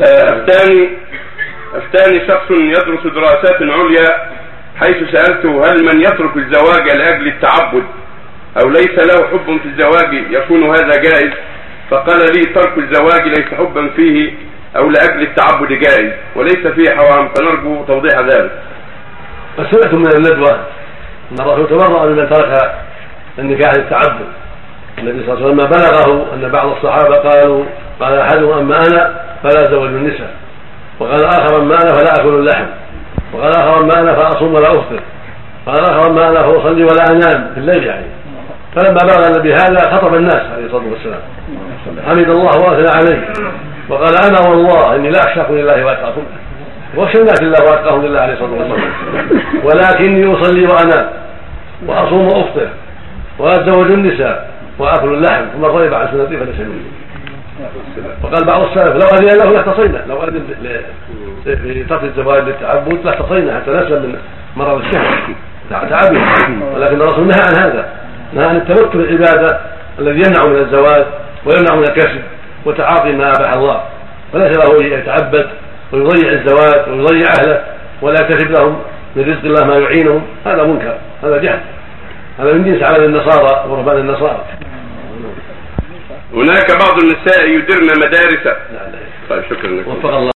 أفتاني أفتاني شخص يدرس دراسات عليا حيث سألته هل من يترك الزواج لأجل التعبد؟ أو ليس له حب في الزواج يكون هذا جائز؟ فقال لي ترك الزواج ليس حبا فيه أو لأجل التعبد جائز وليس فيه حرام. فنرجو توضيح ذلك. قد من الندوة أن الرسول تبرأ ممن ترك النكاح للتعبد. النبي صلى الله عليه وسلم بلغه أن بعض الصحابة قالوا قال أحدهم أما أنا فلا زوج النساء. وقال آخر أما أنا فلا أكل اللحم. وقال آخر أما أنا فأصوم ولا أفطر. قال آخر أما أنا فأصلي ولا أنام في الليل يعني. فلما بلغ النبي هذا خطب الناس عليه الصلاة والسلام. حمد الله وأثنى عليه. وقال أنا والله إني لا أخشاكم لله وأتقاكم وأخشى الناس لله وأتقاهم لله عليه الصلاة والسلام. ولكني أصلي وأنام. وأصوم وأفطر. وأتزوج النساء. وآكل اللحم. ومن رغب عن سنتي فليس مني. وقال بعض السلف لو أذن له لاختصينا. لو أذن في ترك الزواج للتعبد لاختصينا حتى نسلم من مرض الشهوة تعبد ولكن الرسول نهى عن هذا. نهى عن التمتع بالعبادة الذي يمنع من الزواج ويمنع من الكسب وتعاطي ما أباح الله. فليس له أن يتعبد ويضيع الزواج ويضيع أهله ولا يكتسب لهم من رزق الله ما يعينهم. هذا منكر. هذا جهل. هذا من جنس عمل النصارى ورهبان النصارى. هناك بعض النساء يدرن مدارس طيب شكرا لكم. وفق الله.